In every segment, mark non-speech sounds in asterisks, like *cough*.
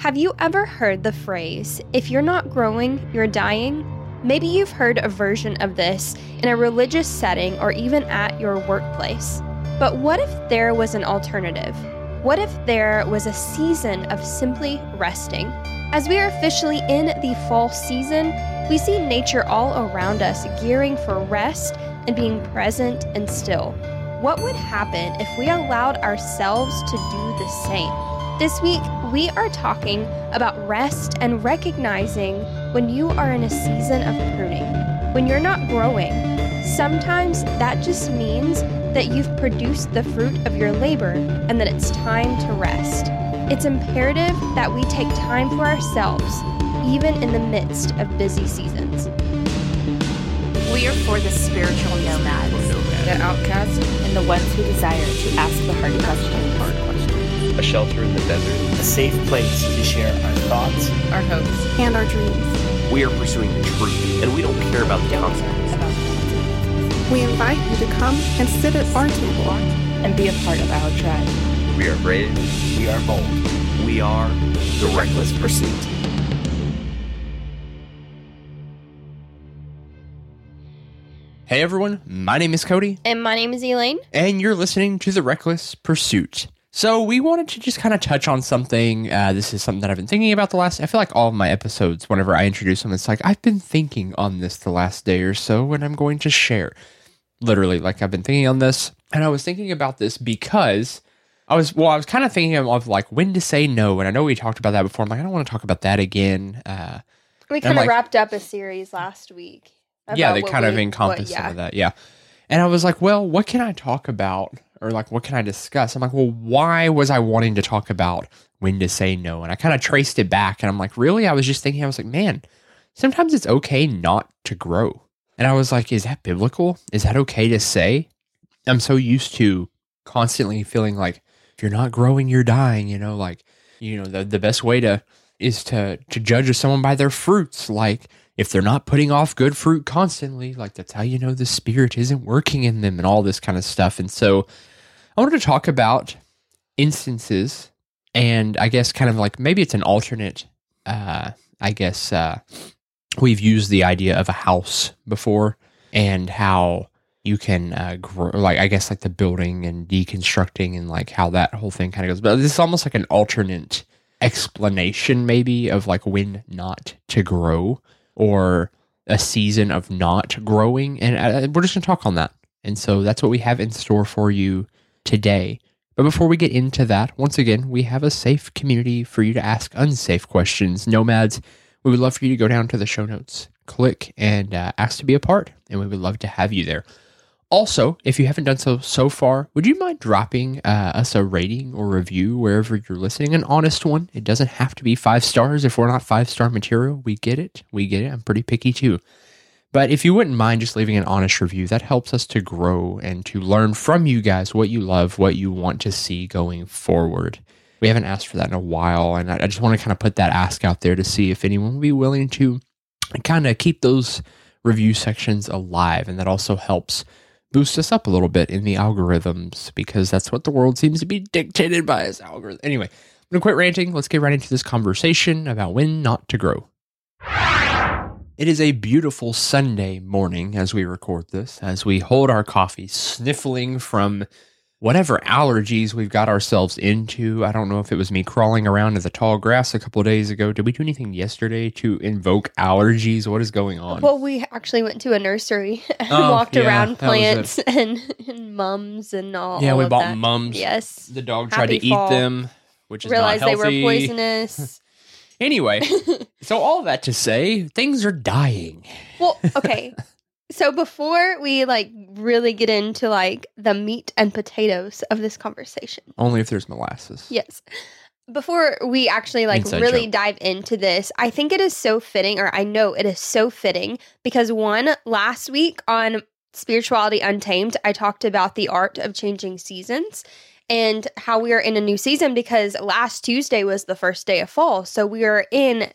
Have you ever heard the phrase, if you're not growing, you're dying? Maybe you've heard a version of this in a religious setting or even at your workplace. But what if there was an alternative? What if there was a season of simply resting? As we are officially in the fall season, we see nature all around us gearing for rest and being present and still. What would happen if we allowed ourselves to do the same? This week, we are talking about rest and recognizing when you are in a season of pruning, when you're not growing. Sometimes that just means that you've produced the fruit of your labor and that it's time to rest. It's imperative that we take time for ourselves, even in the midst of busy seasons. We are for the spiritual nomads, the outcasts, and the ones who desire to ask the hard questions. Hard questions. A shelter in the desert. A safe place to share our thoughts, our hopes, and our dreams. We are pursuing the truth, and we don't care about the consequences. We invite you to come and sit at our table and be a part of our tribe. We are brave. We are bold. We are the Reckless Pursuit. Hey everyone, my name is Cody. And my name is Elaine. And you're listening to The Reckless Pursuit. So we wanted to just kind of touch on something. Uh, this is something that I've been thinking about the last. I feel like all of my episodes, whenever I introduce them, it's like I've been thinking on this the last day or so, and I'm going to share. Literally, like I've been thinking on this, and I was thinking about this because I was well, I was kind of thinking of like when to say no, and I know we talked about that before. I'm like, I don't want to talk about that again. Uh, we kind of like, wrapped up a series last week. Yeah, they kind we, of encompass yeah. some of that. Yeah, and I was like, well, what can I talk about? Or like what can I discuss? I'm like, well, why was I wanting to talk about when to say no? And I kind of traced it back and I'm like, really? I was just thinking, I was like, man, sometimes it's okay not to grow. And I was like, is that biblical? Is that okay to say? I'm so used to constantly feeling like if you're not growing, you're dying, you know, like, you know, the, the best way to is to to judge someone by their fruits. Like if they're not putting off good fruit constantly, like that's how you know the spirit isn't working in them and all this kind of stuff. And so I wanted to talk about instances and I guess kind of like maybe it's an alternate, uh, I guess uh, we've used the idea of a house before and how you can uh, grow, like I guess like the building and deconstructing and like how that whole thing kind of goes. But this is almost like an alternate explanation, maybe of like when not to grow or a season of not growing. And uh, we're just gonna talk on that. And so that's what we have in store for you today. But before we get into that, once again, we have a safe community for you to ask unsafe questions. Nomads, we would love for you to go down to the show notes, click, and uh, ask to be a part, and we would love to have you there. Also, if you haven't done so so far, would you mind dropping uh, us a rating or review wherever you're listening? An honest one. It doesn't have to be five stars. If we're not five star material, we get it. We get it. I'm pretty picky too. But if you wouldn't mind just leaving an honest review, that helps us to grow and to learn from you guys what you love, what you want to see going forward. We haven't asked for that in a while, and I just want to kind of put that ask out there to see if anyone would be willing to kind of keep those review sections alive. And that also helps boost us up a little bit in the algorithms because that's what the world seems to be dictated by its algorithm. Anyway, I'm going to quit ranting. Let's get right into this conversation about when not to grow. It is a beautiful Sunday morning as we record this, as we hold our coffee, sniffling from whatever allergies we've got ourselves into. I don't know if it was me crawling around in the tall grass a couple days ago. Did we do anything yesterday to invoke allergies? What is going on? Well, we actually went to a nursery *laughs* and oh, walked yeah, around plants *laughs* and, and, mums and all. Yeah, all we bought that. mums. Yes. The dog tried to fall. eat them, which is realized they were poisonous. *laughs* Anyway, *laughs* so all that to say, things are dying. Well, *laughs* okay. so before we like really get into like the meat and potatoes of this conversation. Only if there's molasses. Yes. Before we actually like Inside really joke. dive into this, I think it is so fitting or I know it is so fitting because one last week on Spirituality Untamed, I talked about the art of changing seasons and how we are in a new season because last Tuesday was the first day of fall. So we are in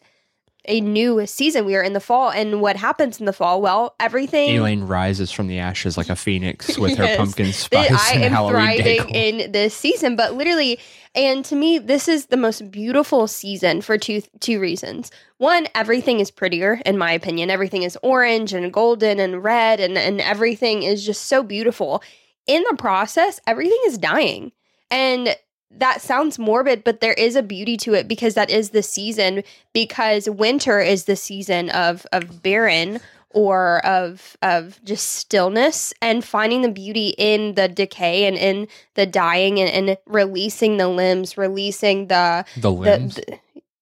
a new season. We are in the fall. And what happens in the fall? Well, everything. Elaine rises from the ashes like a phoenix with *laughs* yes. her pumpkin spice I and am Halloween thriving decor. in this season. But literally, and to me, this is the most beautiful season for two two reasons. One, everything is prettier, in my opinion. Everything is orange and golden and red, and, and everything is just so beautiful. In the process, everything is dying. And that sounds morbid, but there is a beauty to it because that is the season, because winter is the season of of barren or of of just stillness and finding the beauty in the decay and in the dying and, and releasing the limbs, releasing the the limbs, the,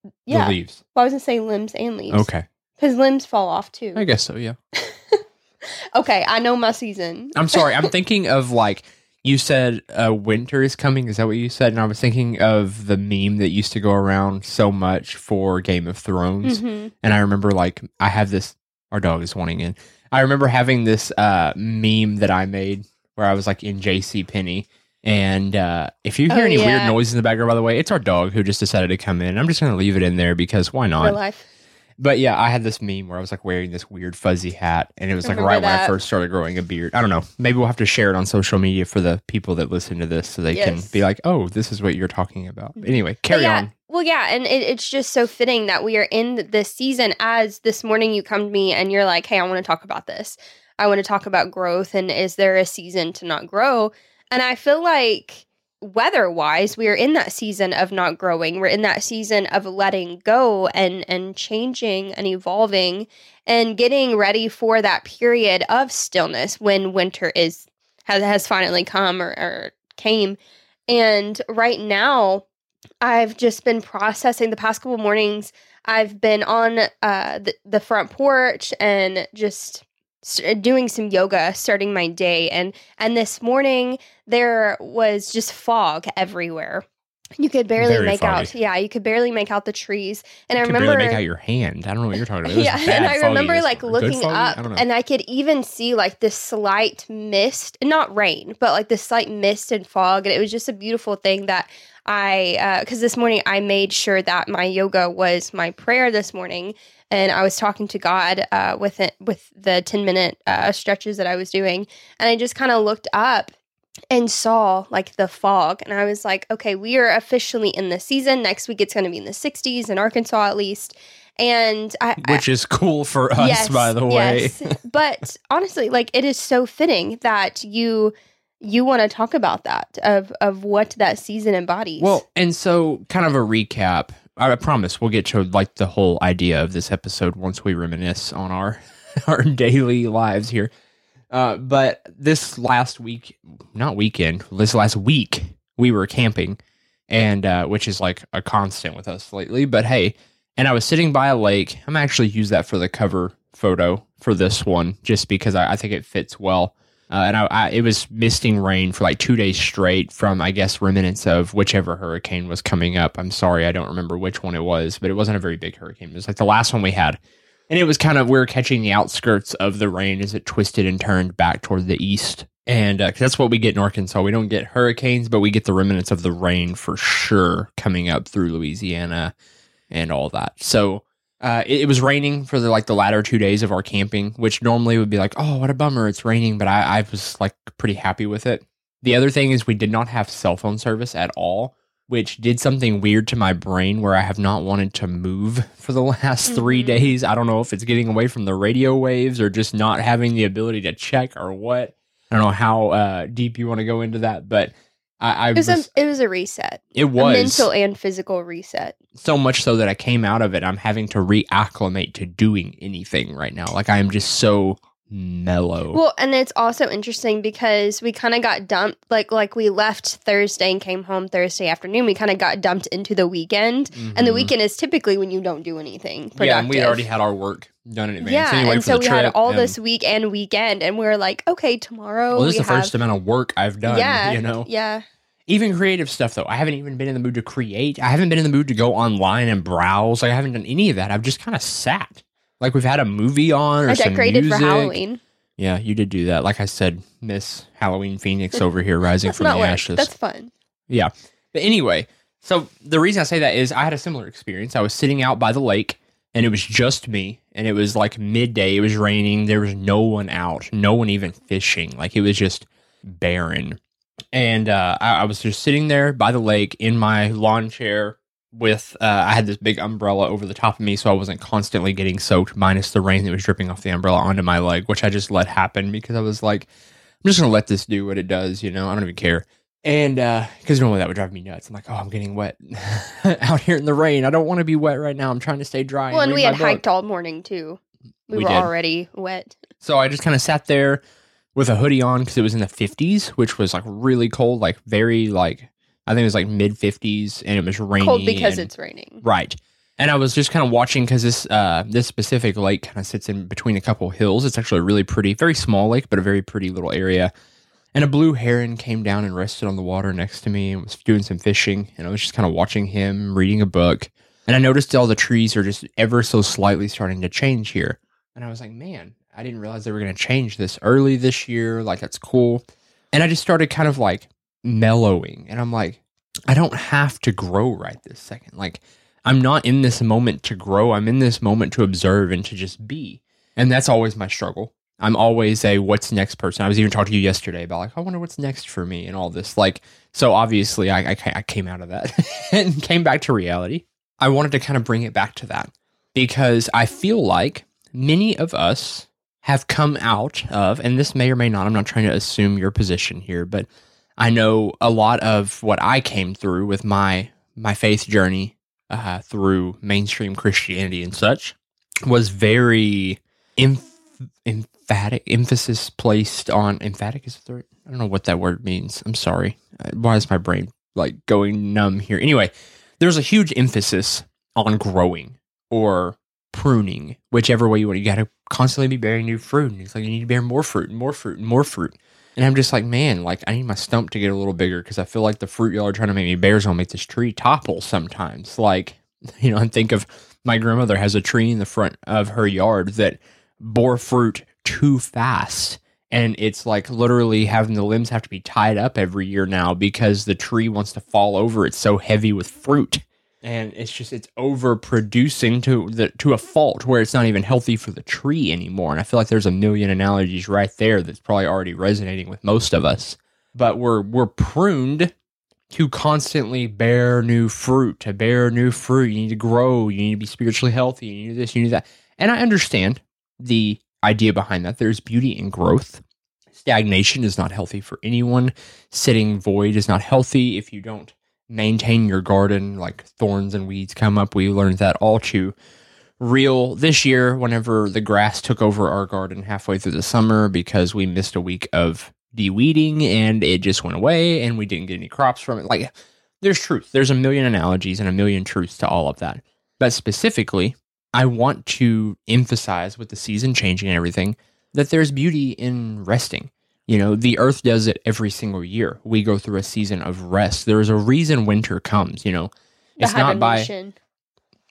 the, yeah. the leaves. Well, I was gonna say limbs and leaves. Okay, because limbs fall off too. I guess so. Yeah. *laughs* okay, I know my season. I'm sorry. I'm *laughs* thinking of like you said uh, winter is coming. Is that what you said? And I was thinking of the meme that used to go around so much for Game of Thrones. Mhm. And I remember like I have this. Our dog is wanting in. I remember having this uh, meme that I made where I was like in J.C. Penney. And uh, if you hear Oh, any yeah. weird noises in the background, by the way, it's our dog who just decided to come in. I'm just going to leave it in there because why not? But yeah, I had this meme where I was like wearing this weird fuzzy hat, and it was like right when I first started growing a beard. I don't know. Maybe we'll have to share it on social media for the people that listen to this, so they can be like, "Oh, this is what you're talking about." Mm-hmm. Anyway, carry yeah, on. Well, yeah, and it, it's just so fitting that we are in this season. As this morning you come to me and you're like, "Hey, I want to talk about this. I want to talk about growth, and is there a season to not grow?" And I feel like weather-wise, we are in that season of not growing. We're in that season of letting go and and changing and evolving and getting ready for that period of stillness when winter is has has finally come or, or came. And right now, I've just been processing the past couple mornings. I've been on uh, the, the front porch and just Uh, doing some yoga, starting my day. And and this morning there was just fog everywhere. You could barely Very make out. Yeah, you could barely make out the trees. And I I could remember barely make out your hand. I don't know what you're talking about. Yeah, and I remember like looking up, I and I could even see like this slight mist, not rain, but like this slight mist and fog, and it was just a beautiful thing that I, uh, because this morning I made sure that my yoga was my prayer this morning, and I was talking to God uh, with it with the ten minute uh, stretches that I was doing, and I just kind of looked up and saw like the fog and i was like okay we are officially in the season next week it's going to be in the 60s in arkansas at least and i, I- which is cool for us, by the way. yes. *laughs* but honestly like it is so fitting that you you want to talk about that of of what that season embodies Well, and so kind of a recap. I promise we'll get to like the whole idea of this episode once we reminisce on our *laughs* our daily lives here. Uh, but this last week, not weekend, this last week, we were camping, and uh, which is like a constant with us lately. But hey, and I was sitting by a lake. I'm actually use that for the cover photo for this one, just because I, I think it fits well. Uh, and I, I, it was misting rain for like two days straight from, I guess, remnants of whichever hurricane was coming up. I'm sorry, I don't remember which one it was, but it wasn't a very big hurricane. It was like the last one we had. And it was kind of, we were catching the outskirts of the rain as it twisted and turned back toward the east. And uh that's what we get in Arkansas. We don't get hurricanes, but we get the remnants of the rain for sure coming up through Louisiana and all that. So uh, it, it was raining for the like the latter two days of our camping, which normally would be like, oh, what a bummer, it's raining. But I, I was like pretty happy with it. The other thing is we did not have cell phone service at all, which did something weird to my brain where I have not wanted to move for the *laughs* last three Mhm. days. I don't know if it's getting away from the radio waves or just not having the ability to check or what. I don't know how uh, deep you want to go into that, but I, I it was, a, it was a reset it a was mental and physical reset so much so that I came out of it. I'm having to reacclimate to doing anything right now. Like I am just so mellow. Well, and it's also interesting because we kind of got dumped like like we left Thursday and came home Thursday afternoon. We kind of got dumped into the weekend, and the Mhm. weekend is typically when you don't do anything productive. Yeah, and we already had our work done in advance. yeah, anyway, and so we had all and- this week and weekend, and we are like, okay, tomorrow. Well, this is the have, first amount of work I've done. Yeah, *laughs* you know, yeah. even creative stuff though. I haven't even been in the mood to create. I haven't been in the mood to go online and browse. Like I haven't done any of that. I've just kind of sat. Like we've had a movie on or I some decorated music. for Halloween. Yeah, you did do that. Like I said, Miss Halloween Phoenix over here rising from the ashes. That's fun. Yeah. But anyway, so the reason I say that is I had a similar experience. I was sitting out by the lake and it was just me and it was like midday. It was raining. There was no one out, no one even fishing. Like it was just barren. and uh, I, I was just sitting there by the lake in my lawn chair with uh, I had this big umbrella over the top of me, so I wasn't constantly getting soaked, minus the rain that was dripping off the umbrella onto my leg, which I just let happen because I was like, I'm just gonna let this do what it does, you know. I don't even care. And because uh, normally that would drive me nuts. I'm like, oh, I'm getting wet *laughs* out here in the rain. I don't want to be wet right now. I'm trying to stay dry. Well, and, and we had hiked all morning too. We, we were did. already wet. So I just kind of sat there with a hoodie on because it was in the 50s, which was like really cold, like very like I think it was like mid 50s, and it was raining. Cold because and, it's raining, right? And I was just kind of watching because this uh, this specific lake kind of sits in between a couple hills. It's actually a really pretty, very small lake, but a very pretty little area. And a blue heron came down and rested on the water next to me and was doing some fishing. And I was just kind of watching him, reading a book. And I noticed all the trees are just ever so slightly starting to change here. And I was like, man, I didn't realize they were going to change this early this year. Like, that's cool. And I just started kind of like mellowing. And I'm like, I don't have to grow right this second. Like, I'm not in this moment to grow. I'm in this moment to observe and to just be. And that's always my struggle. I'm always a what's next person. I was even talking to you yesterday about like, I wonder what's next for me and all this. Like, so obviously I, I, I came out of that *laughs* and came back to reality. I wanted to kind of bring it back to that because I feel like many of us have come out of, and this may or may not, I'm not trying to assume your position here, but I know a lot of what I came through with my my faith journey uh, through mainstream Christianity and such was very emphatic emphasis placed on emphatic is the I don't know what that word means. I'm sorry. Uh, why is my brain like going numb here? Anyway, there's a huge emphasis on growing or pruning, whichever way you want. You got to constantly be bearing new fruit. And it's like you need to bear more fruit and more fruit and more fruit. And I'm just like, man, like I need my stump to get a little bigger because I feel like the fruit y'all are trying to make me bear is gonna make this tree topple sometimes. Like, *laughs* you know, I think of my grandmother has a tree in the front of her yard that bore fruit too fast. And it's like literally having the limbs have to be tied up every year now because the tree wants to fall over. It's so heavy with fruit and it's just it's overproducing to the to a fault where it's not even healthy for the tree anymore. And I feel like there's a million analogies right there that's probably already resonating with most of us. But we're we're pruned to constantly bear new fruit, to bear new fruit. You need to grow, you need to be spiritually healthy, you need this, you need that. And I understand the idea behind that. There's beauty in growth. Stagnation is not healthy for anyone. Sitting void is not healthy if you don't maintain your garden, like thorns and weeds come up. We learned that all too real this year whenever the grass took over our garden halfway through the summer because we missed a week of de-weeding and it just went away and we didn't get any crops from it. Like there's truth. There's a million analogies and a million truths to all of that. But specifically, I want to emphasize with the season changing and everything that there's beauty in resting. You know, the earth does it every single year. We go through a season of rest. There's a reason winter comes, you know. It's not by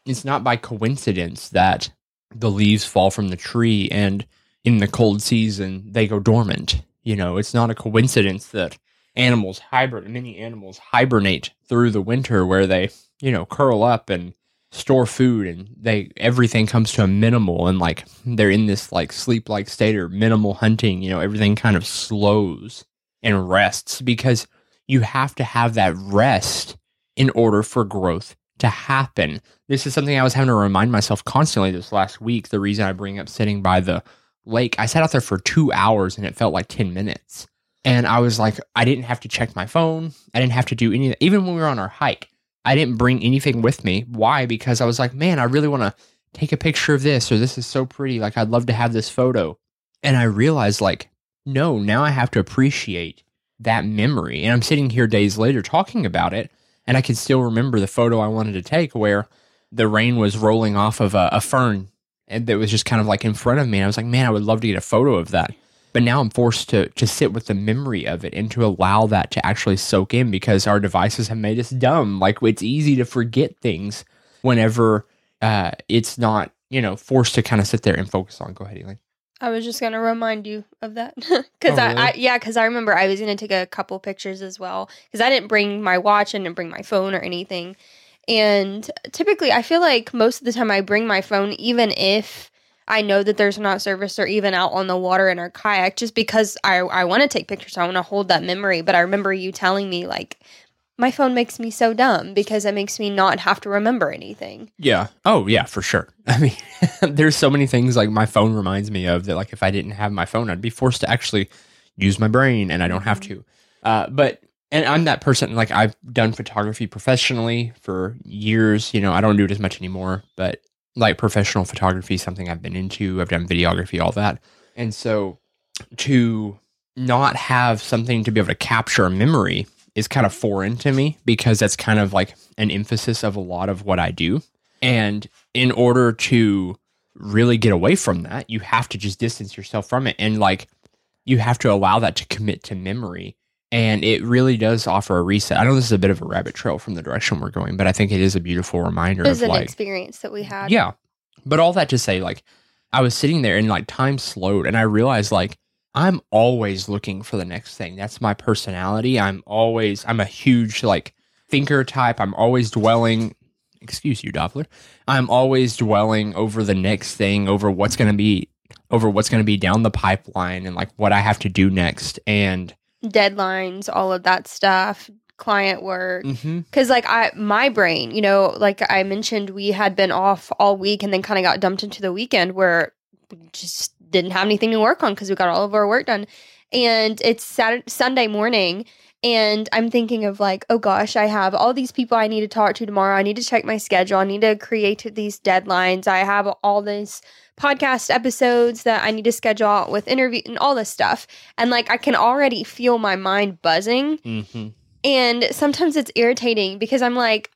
it's not by coincidence that the leaves fall from the tree and in the cold season they go dormant. You know, it's not a coincidence that animals hibernate many animals hibernate through the winter where they, you know, curl up and store food and they everything comes to a minimal and like they're in this like sleep like state or minimal hunting you know everything kind of slows and rests because you have to have that rest in order for growth to happen. This is something i was having to remind myself constantly this last week the reason i bring up sitting by the lake. I sat out there for two hours and it felt like 10 minutes. And i was like i didn't have to check my phone. I didn't have to do anything even when we were on our hike I didn't bring anything with me. Why? Because I was like, man, I really want to take a picture of this or this is so pretty. Like, I'd love to have this photo. And I realized, like, no, now I have to appreciate that memory. And I'm sitting here days later talking about it, and I can still remember the photo I wanted to take where the rain was rolling off of a, a fern and that was just kind of like in front of me. And I was like, man, I would love to get a photo of that but now I'm forced to to sit with the memory of it and to allow that to actually soak in because our devices have made us dumb. Like it's easy to forget things whenever uh, it's not you know forced to kind of sit there and focus on. Go ahead, Elaine. I was just gonna remind you of that because *laughs* oh, really? I, I, yeah because I remember I was gonna take a couple pictures as well because I didn't bring my watch and didn't bring my phone or anything, and typically I feel like most of the time I bring my phone even if I know that there's not service or even out on the water in our kayak just because I, I want to take pictures. I want to hold that memory. But I remember you telling me, like, my phone makes me so dumb because it makes me not have to remember anything. Yeah. Oh, yeah, for sure. *laughs* I mean, *laughs* there's so many things like my phone reminds me of that, like, if I didn't have my phone, I'd be forced to actually use my brain and I don't have to. Uh, but, and I'm that person, like, I've done photography professionally for years. You know, I don't do it as much anymore, but like professional photography something I've been into. I've done videography, all that. And so to not have something to be able to capture a memory is kind of foreign to me because that's kind of like an emphasis of a lot of what I do. And in order to really get away from that, you have to just distance yourself from it and like you have to allow that to commit to memory. And it really does offer a reset. I know this is a bit of a rabbit trail from the direction we're going, but I think it is a beautiful reminder of an like experience that we had. yeah. But all that to say, like, I was sitting there and like time slowed and I realized like I'm always looking for the next thing. That's my personality. I'm always, I'm a huge like thinker type. I'm always dwelling, excuse you, Doppler. I'm always dwelling over the next thing, over what's going to be, over what's going to be down the pipeline and like what I have to do next. And, Deadlines, all of that stuff, client work. mm-hmm. Because, like, I, my brain, you know, like I mentioned, we had been off all week and then kind of got dumped into the weekend where we just didn't have anything to work on because we got all of our work done. And it's Saturday, Sunday morning. And I'm thinking of like, oh gosh, I have all these people I need to talk to tomorrow. I need to check my schedule. I need to create these deadlines. I have all these podcast episodes that I need to schedule out with interview and all this stuff. And like, I can already feel my mind buzzing. Mm-hmm. And sometimes it's irritating because I'm like,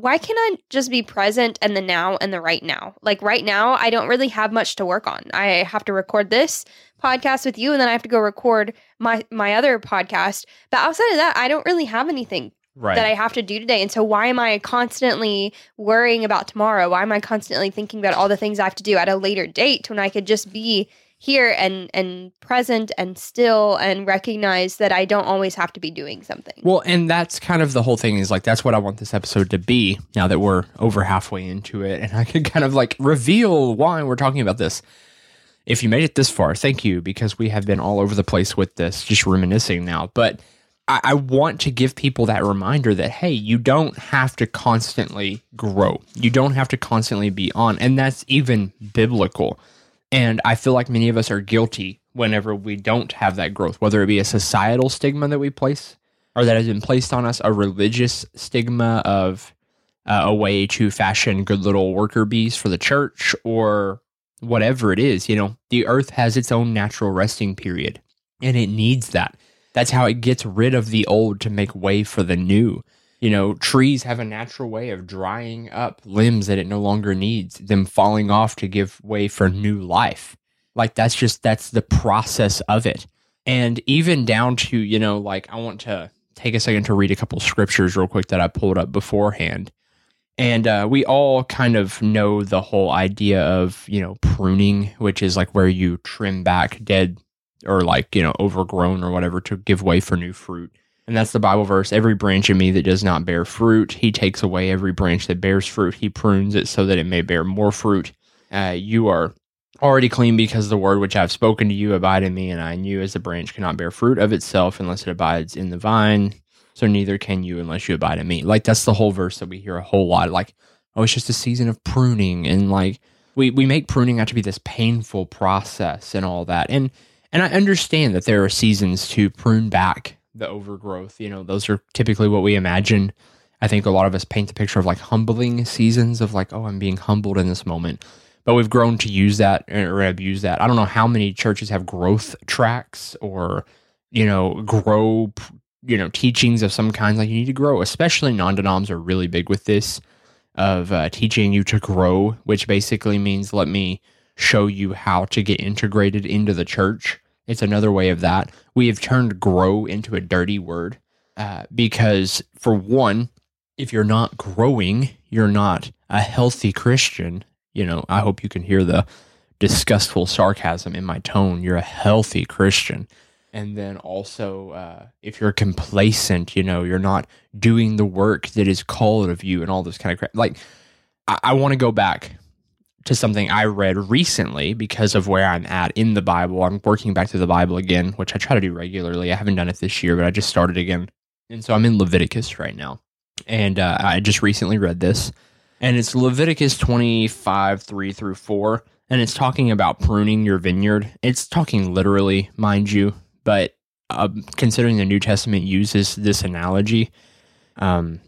why can't I just be present and the now and the right now? Like right now, I don't really have much to work on. I have to record this podcast with you, and then I have to go record my my other podcast. But outside of that, I don't really have anything Right. that I have to do today. And so why am I constantly worrying about tomorrow? Why am I constantly thinking about all the things I have to do at a later date when I could just be here and and present and still and recognize that I don't always have to be doing something. Well, and that's kind of the whole thing is like that's what I want this episode to be now that we're over halfway into it and I can kind of like reveal why we're talking about this. If you made it this far, thank you because we have been all over the place with this, just reminiscing now. But I, I want to give people that reminder that hey, you don't have to constantly grow. You don't have to constantly be on. And that's even biblical. And I feel like many of us are guilty whenever we don't have that growth, whether it be a societal stigma that we place or that has been placed on us, a religious stigma of uh, a way to fashion good little worker bees for the church, or whatever it is. You know, the earth has its own natural resting period and it needs that. That's how it gets rid of the old to make way for the new. You know, trees have a natural way of drying up limbs that it no longer needs, them falling off to give way for new life. Like that's just that's the process of it. And even down to, you know, like I want to take a second to read a couple scriptures real quick that I pulled up beforehand. And uh, we all kind of know the whole idea of, you know, pruning, which is like where you trim back dead or like, you know, overgrown or whatever to give way for new fruit. And that's the Bible verse. Every branch in me that does not bear fruit, he takes away. Every branch that bears fruit, he prunes it so that it may bear more fruit. Uh, you are already clean because the word which I've spoken to you abide in me, and I in you, as the branch cannot bear fruit of itself unless it abides in the vine. So neither can you unless you abide in me. Like that's the whole verse that we hear a whole lot. Like, oh, it's just a season of pruning, and like we we make pruning out to be this painful process and all that. And and I understand that there are seasons to prune back the overgrowth. You know, those are typically what we imagine. I think a lot of us paint the picture of like humbling seasons of like, oh, I'm being humbled in this moment. But we've grown to use that or abuse that. I don't know how many churches have growth tracks or, you know, grow, you know, teachings of some kind. Like you need to grow, especially non denoms are really big with this of uh, teaching you to grow, which basically means let me show you how to get integrated into the church. It's another way of that. We have turned grow into a dirty word uh, because, for one, if you're not growing, you're not a healthy Christian. You know, I hope you can hear the disgustful sarcasm in my tone. You're a healthy Christian. And then also, uh, if you're complacent, you know, you're not doing the work that is called of you and all this kind of crap. Like, I, I want to go back to something I read recently because of where I'm at in the Bible. I'm working back to the Bible again, which I try to do regularly. I haven't done it this year, but I just started again. And so I'm in Leviticus right now. And uh, I just recently read this. And it's Leviticus 25, 3 through 4. And it's talking about pruning your vineyard. It's talking literally, mind you, but uh, considering the New Testament uses this analogy um,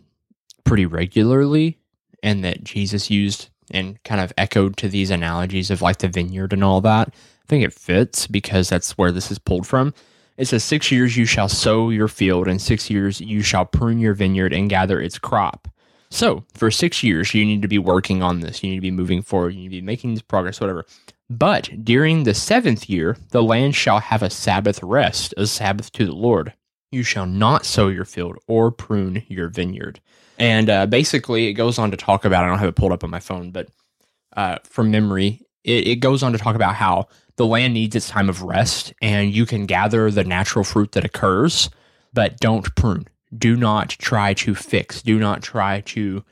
pretty regularly, and that Jesus used and kind of echoed to these analogies of like the vineyard and all that. I think it fits because that's where this is pulled from. It says, Six years you shall sow your field, and six years you shall prune your vineyard and gather its crop. So, for six years, you need to be working on this. You need to be moving forward. You need to be making this progress, whatever. But during the seventh year, the land shall have a Sabbath rest, a Sabbath to the Lord. You shall not sow your field or prune your vineyard. And uh, basically, it goes on to talk about, I don't have it pulled up on my phone, but uh, from memory, it, it goes on to talk about how the land needs its time of rest and you can gather the natural fruit that occurs, but don't prune. Do not try to fix. Do not try to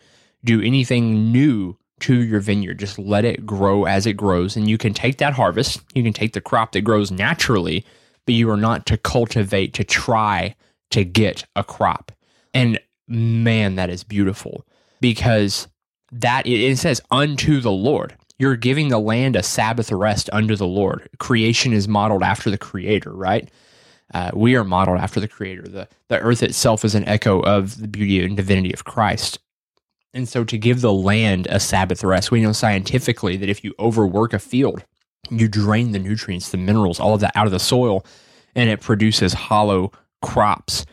do anything new to your vineyard. Just let it grow as it grows. And you can take that harvest, you can take the crop that grows naturally, but you are not to cultivate, to try to get a crop. And man, that is beautiful because that it says unto the Lord. You're giving the land a Sabbath rest unto the Lord. Creation is modeled after the Creator, right? Uh, we are modeled after the Creator. The the earth itself is an echo of the beauty and divinity of Christ. And so, to give the land a Sabbath rest, we know scientifically that if you overwork a field, you drain the nutrients, the minerals, all of that out of the soil, and it produces hollow crops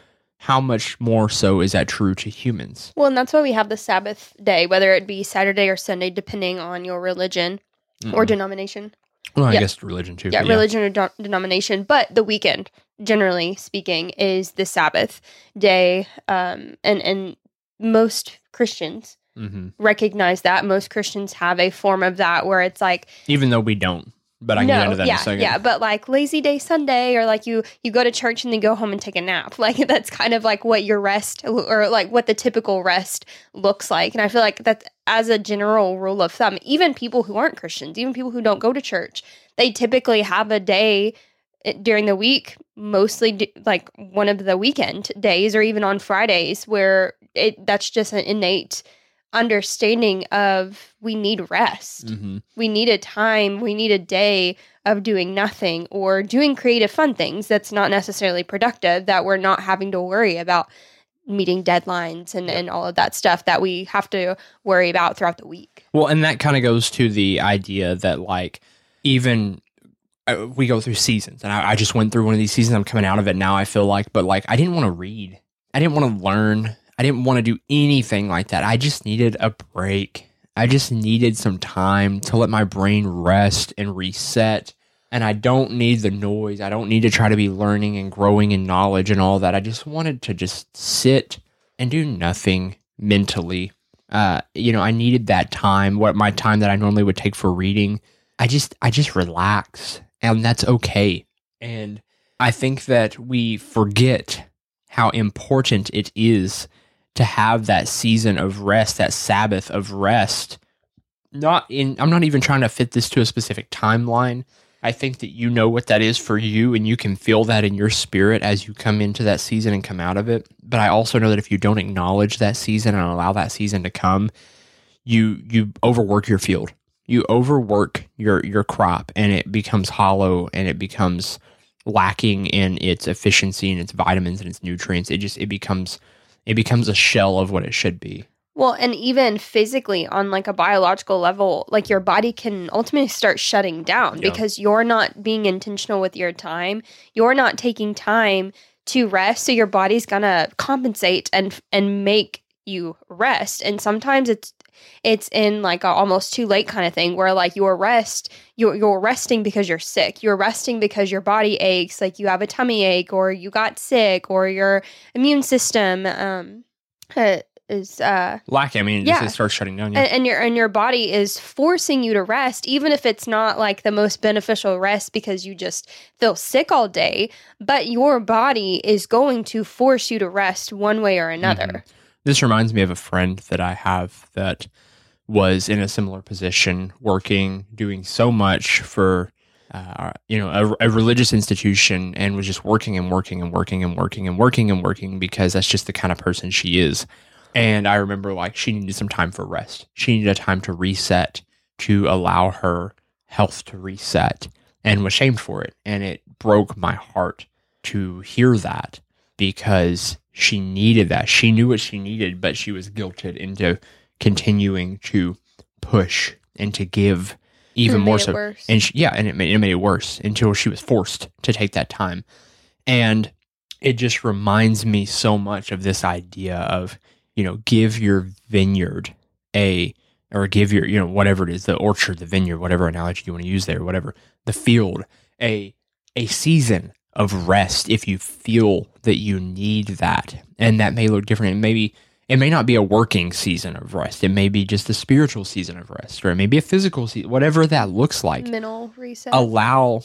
how much more so is that true to humans? Well, and that's why we have the Sabbath day, whether it be Saturday or Sunday, depending on your religion mm or denomination. Well, I yeah. guess religion too. Yeah, yeah. religion or do- denomination. But the weekend, generally speaking, is the Sabbath day. Um, and, and most Christians mm-hmm. recognize that. Most Christians have a form of that where it's like. Even though we don't but I can no, get into that yeah, in a second. Yeah, but like lazy day Sunday or like you you go to church and then go home and take a nap. *laughs* Like that's kind of like what your rest or like what the typical rest looks like. And I feel like that as a general rule of thumb, even people who aren't Christians, even people who don't go to church, they typically have a day eh, during the week, mostly like one of the weekend days or even on Fridays where it that's just an innate understanding of we need rest. Mm-hmm. We need a time, we need a day of doing nothing or doing creative fun things that's not necessarily productive that we're not having to worry about meeting deadlines and, and all of that stuff that we have to worry about throughout the week. Well, and that kind of goes to the idea that like even uh, we go through seasons and I, I just went through one of these seasons. I'm coming out of it now. I feel like, but like I didn't want to read. I didn't want to learn. I didn't want to do anything like that. I just needed a break. I just needed some time to let my brain rest and reset. And I don't need the noise. I don't need to try to be learning and growing in knowledge and all that. I just wanted to just sit and do nothing mentally. Uh, you know, I needed that time, what my time that I normally would take for reading. I just I just relax and that's okay. And I think that we forget how important it is to have that season of rest, that Sabbath of rest. Not in, I'm not even trying to fit this to a specific timeline. I think that you know what that is for you and you can feel that in your spirit as you come into that season and come out of it. But I also know that if you don't acknowledge that season and allow that season to come, you you overwork your field. You overwork your your crop and it becomes hollow and it becomes lacking in its efficiency and its vitamins and its nutrients. It just it becomes it becomes a shell of what it should be. Well, and even physically on like a biological level, like your body can ultimately start shutting down yeah. because you're not being intentional with your time. You're not taking time to rest, so your body's going to compensate and and make you rest. And sometimes it's it's in like a almost too late kind of thing where like your rest you're you're resting because you're sick you're resting because your body aches like you have a tummy ache or you got sick or your immune system um uh, is uh lacking. I mean, yeah. it starts shutting down. Yeah. And, and, your and your body is forcing you to rest, even if it's not like the most beneficial rest because you just feel sick all day. But your body is going to force you to rest one way or another. Mm-hmm. This reminds me of a friend that I have that was in a similar position, working, doing so much for uh, you know a, a, religious institution, and was just working and working and working and working and working and working because that's just the kind of person she is. And I remember like she needed some time for rest. She needed a time to reset, to allow her health to reset, and was shamed for it. And it broke my heart to hear that because she needed that. She knew what she needed, but she was guilted into continuing to push and to give even more so. Worse. And she, yeah, and it made, it made it worse until she was forced to take that time. And it just reminds me so much of this idea of, you know, give your vineyard a, or give your, you know, whatever it is, the orchard, the vineyard, whatever analogy you want to use there, whatever, the field, a, a season of rest if you feel that you need that. And that may look different. And maybe it may not be a working season of rest. It may be just a spiritual season of rest, or it may be a physical season, whatever that looks like. Mental reset. Allow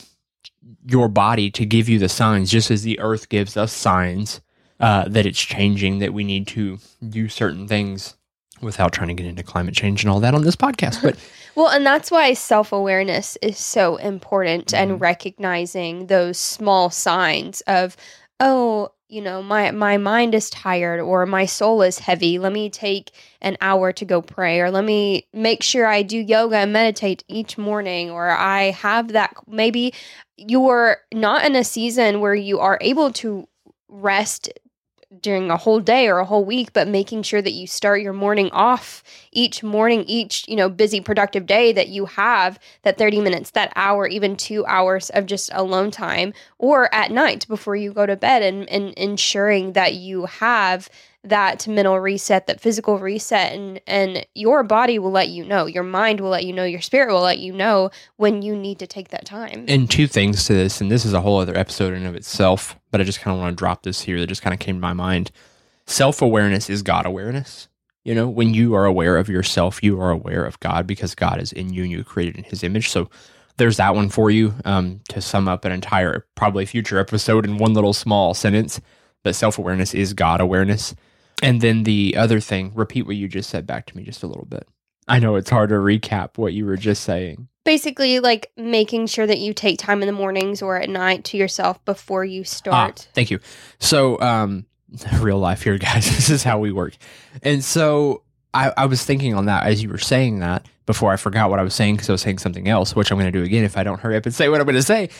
your body to give you the signs, just as the earth gives us signs uh, that it's changing, that we need to do certain things without trying to get into climate change and all that on this podcast. But *laughs* well, and that's why self awareness is so important mm-hmm. and recognizing those small signs of, oh, you know my my mind is tired or my soul is heavy let me take an hour to go pray or let me make sure i do yoga and meditate each morning or i have that maybe you're not in a season where you are able to rest during a whole day or a whole week, but making sure that you start your morning off each morning, each, you know, busy, productive day that you have that 30 minutes, that hour, even two hours of just alone time, or at night before you go to bed and, and ensuring that you have that mental reset, that physical reset, and and your body will let you know, your mind will let you know, your spirit will let you know when you need to take that time. And two things to this, and this is a whole other episode in of itself, but I just kind of want to drop this here that just kind of came to my mind. Self awareness is God awareness. You know, when you are aware of yourself, you are aware of God because God is in you and you created in His image. So there's that one for you um, to sum up an entire, probably future episode in one little small sentence. But self awareness is God awareness. And then the other thing, repeat what you just said back to me just a little bit. I know it's hard to recap what you were just saying. Basically, like making sure that you take time in the mornings or at night to yourself before you start. Ah, thank you. So, um, *laughs* real life here, guys. *laughs* this is how we work. And so I, I was thinking on that as you were saying that before I forgot what I was saying because I was saying something else, which I'm going to do again if I don't hurry up and say what I'm going to say.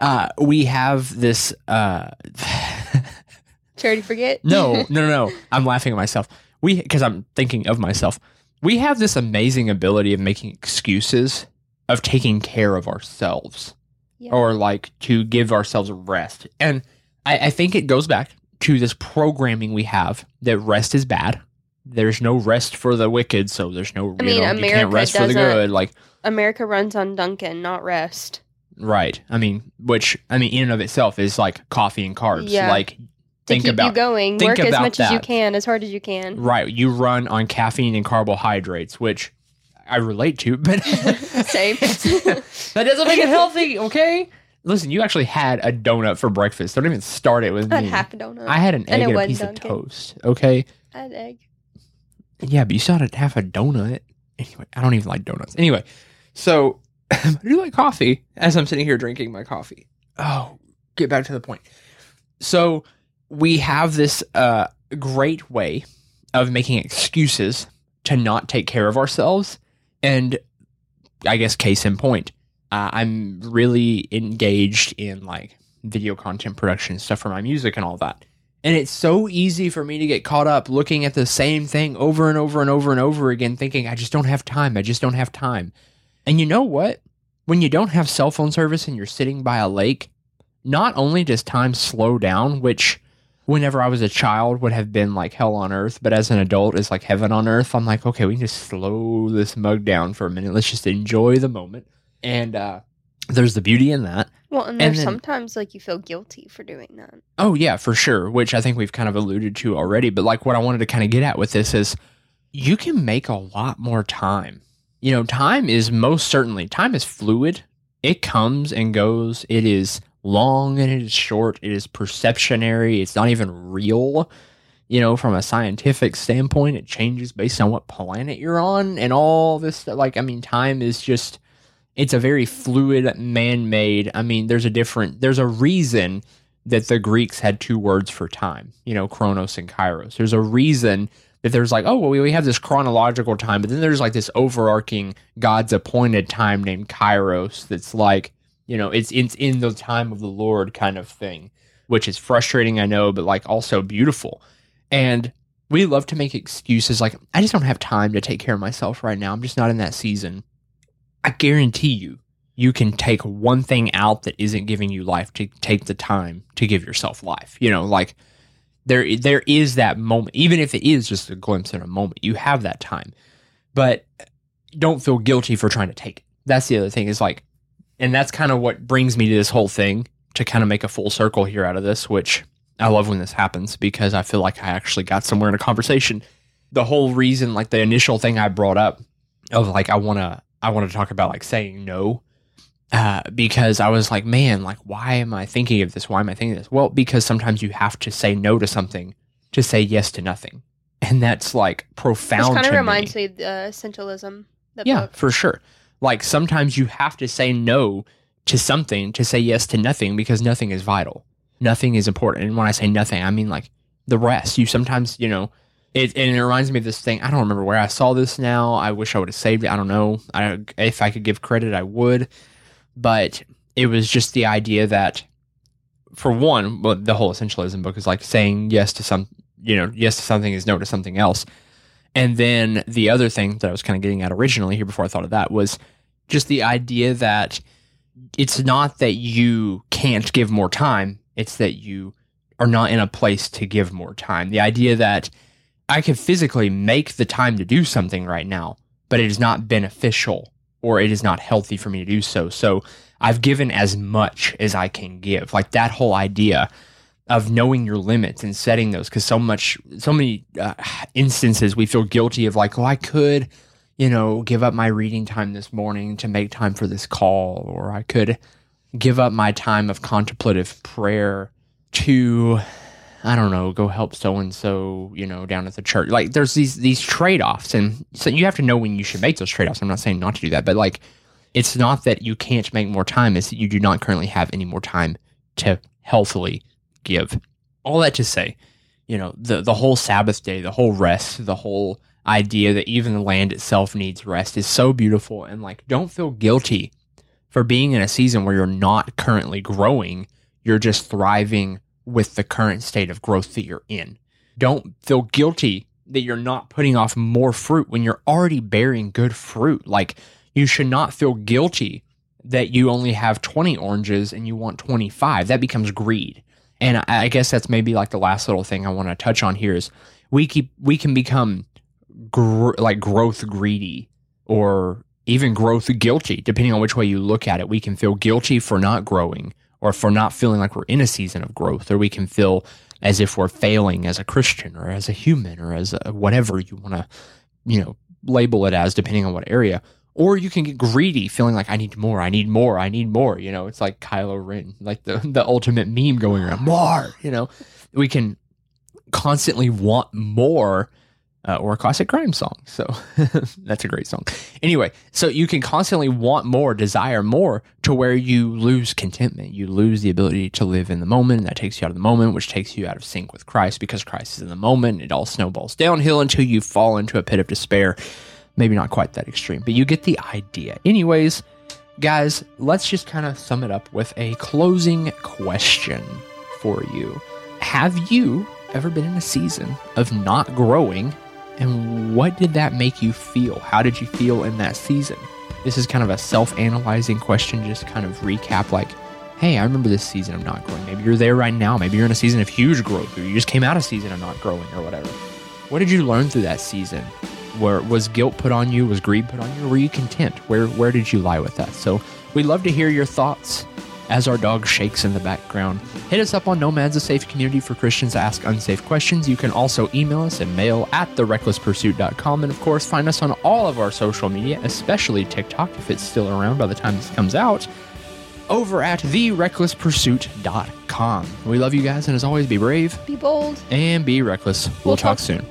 Uh, we have this. Uh, *laughs* Charity forget? *laughs* no, no, no, no. I'm laughing at myself. We because I'm thinking of myself. We have this amazing ability of making excuses of taking care of ourselves yeah. or like to give ourselves rest. And I, I think it goes back to this programming we have that rest is bad. There's no rest for the wicked, so there's no I mean, know, America you can't rest for the good. Like America runs on Dunkin', not rest. Right. I mean, which I mean, in and of itself is like coffee and carbs. Yeah. Like think keep about, you going. Work as much that. as you can, as hard as you can. Right. You run on caffeine and carbohydrates, which I relate to, but *laughs* same. *laughs* that doesn't make it healthy, okay? Listen, you actually had a donut for breakfast. Don't even start it with I me. half a donut. I had an egg and, and a piece of toast. Okay. I had egg. Yeah, but you still had half a donut. Anyway, I don't even like donuts. Anyway, so *laughs* I do like coffee as I'm sitting here drinking my coffee. Oh, get back to the point. So we have this uh, great way of making excuses to not take care of ourselves. And I guess, case in point, uh, I'm really engaged in like video content production stuff for my music and all that. And it's so easy for me to get caught up looking at the same thing over and over and over and over again, thinking, I just don't have time. I just don't have time. And you know what? When you don't have cell phone service and you're sitting by a lake, not only does time slow down, which whenever I was a child would have been like hell on earth, but as an adult is like heaven on earth. I'm like, okay, we can just slow this mug down for a minute. Let's just enjoy the moment. And uh there's the beauty in that. Well, and there's and then, sometimes like you feel guilty for doing that. Oh yeah, for sure. Which I think we've kind of alluded to already. But like what I wanted to kind of get at with this is you can make a lot more time. You know, time is most certainly time is fluid. It comes and goes. It is long and it is short. It is perceptionary. It's not even real. you know, from a scientific standpoint, it changes based on what planet you're on and all this. Like, I mean, time is just, it's a very fluid, man made. I mean, there's a different, there's a reason that the Greeks had two words for time, you know, chronos and kairos. There's a reason that there's like, oh, well, we have this chronological time, but then there's like this overarching God's appointed time named kairos that's like, you know, it's, it's in the time of the Lord kind of thing, which is frustrating, I know, but like also beautiful. And we love to make excuses like, I just don't have time to take care of myself right now. I'm just not in that season. I guarantee you, you can take one thing out that isn't giving you life to take the time to give yourself life. You know, like there there is that moment, even if it is just a glimpse in a moment, you have that time. But don't feel guilty for trying to take it. That's the other thing is like, and that's kind of what brings me to this whole thing to kind of make a full circle here out of this, which I love when this happens because I feel like I actually got somewhere in a conversation. The whole reason, like the initial thing I brought up of like I wanna I want to talk about like saying no. Uh, because I was like, man, like, why am I thinking of this? Why am I thinking this? Well, because sometimes you have to say no to something to say yes to nothing, and that's like profound. Which kind of reminds me of uh, essentialism. Yeah, book. for sure. Like sometimes you have to say no to something to say yes to nothing because nothing is vital nothing is important. And when I say nothing, I mean like the rest. You sometimes, you know, it, and it reminds me of this thing. I don't remember where I saw this now. I wish I would have saved it. I don't know. I, if I could give credit, I would. But it was just the idea that, for one, well, the whole essentialism book is like saying yes to some, you know, yes to something is no to something else. And then the other thing that I was kind of getting at originally here before I thought of that was just the idea that it's not that you can't give more time, it's that you are not in a place to give more time. The idea that I can physically make the time to do something right now, but it is not beneficial or it is not healthy for me to do so. So I've given as much as I can give. Like that whole idea of knowing your limits and setting those because so much so many uh, instances we feel guilty of like oh i could you know give up my reading time this morning to make time for this call or i could give up my time of contemplative prayer to I don't know, go help so and so, you know, down at the church. Like there's these these trade-offs and so you have to know when you should make those trade-offs. I'm not saying not to do that, but like it's not that you can't make more time, it's that you do not currently have any more time to healthily give. All that to say, you know, the the whole Sabbath day, the whole rest, the whole idea that even the land itself needs rest is so beautiful and like don't feel guilty for being in a season where you're not currently growing, you're just thriving with the current state of growth that you're in. Don't feel guilty that you're not putting off more fruit when you're already bearing good fruit. Like you should not feel guilty that you only have 20 oranges and you want 25. That becomes greed. And I guess that's maybe like the last little thing I want to touch on here is we keep we can become gr- like growth greedy or even growth guilty, depending on which way you look at it. We can feel guilty for not growing or for not feeling like we're in a season of growth, or we can feel as if we're failing as a Christian or as a human or as a, whatever you want to, you know, label it as, depending on what area. Or you can get greedy, feeling like I need more, I need more, I need more. You know, it's like Kylo Ren, like the the ultimate meme going around. More, you know, we can constantly want more uh, or a classic crime song. So *laughs* that's a great song. Anyway, so you can constantly want more, desire more to where you lose contentment. You lose the ability to live in the moment, and that takes you out of the moment, which takes you out of sync with Christ because Christ is in the moment. It all snowballs downhill until you fall into a pit of despair. Maybe not quite that extreme, but you get the idea. Anyways, guys, let's just kind of sum it up with a closing question for you. Have you ever been in a season of not growing and what did that make you feel? How did you feel in that season? This is kind of a self analyzing question, just kind of recap like, hey, I remember this season of not growing. Maybe you're there right now. Maybe you're in a season of huge growth, or you just came out of season of not growing, or whatever. What did you learn through that season? Where was guilt put on you? Was greed put on you? Were you content? Where where did you lie with that? So we'd love to hear your thoughts as our dog shakes in the background. Hit us up on Nomads, a safe community for Christians to ask unsafe questions. You can also email us at mail at therecklesspursuit.com. And of course, find us on all of our social media, especially TikTok if it's still around by the time this comes out, over at therecklesspursuit.com. We love you guys, and as always, be brave Be bold. and be reckless. We'll, We'll talk talk- soon.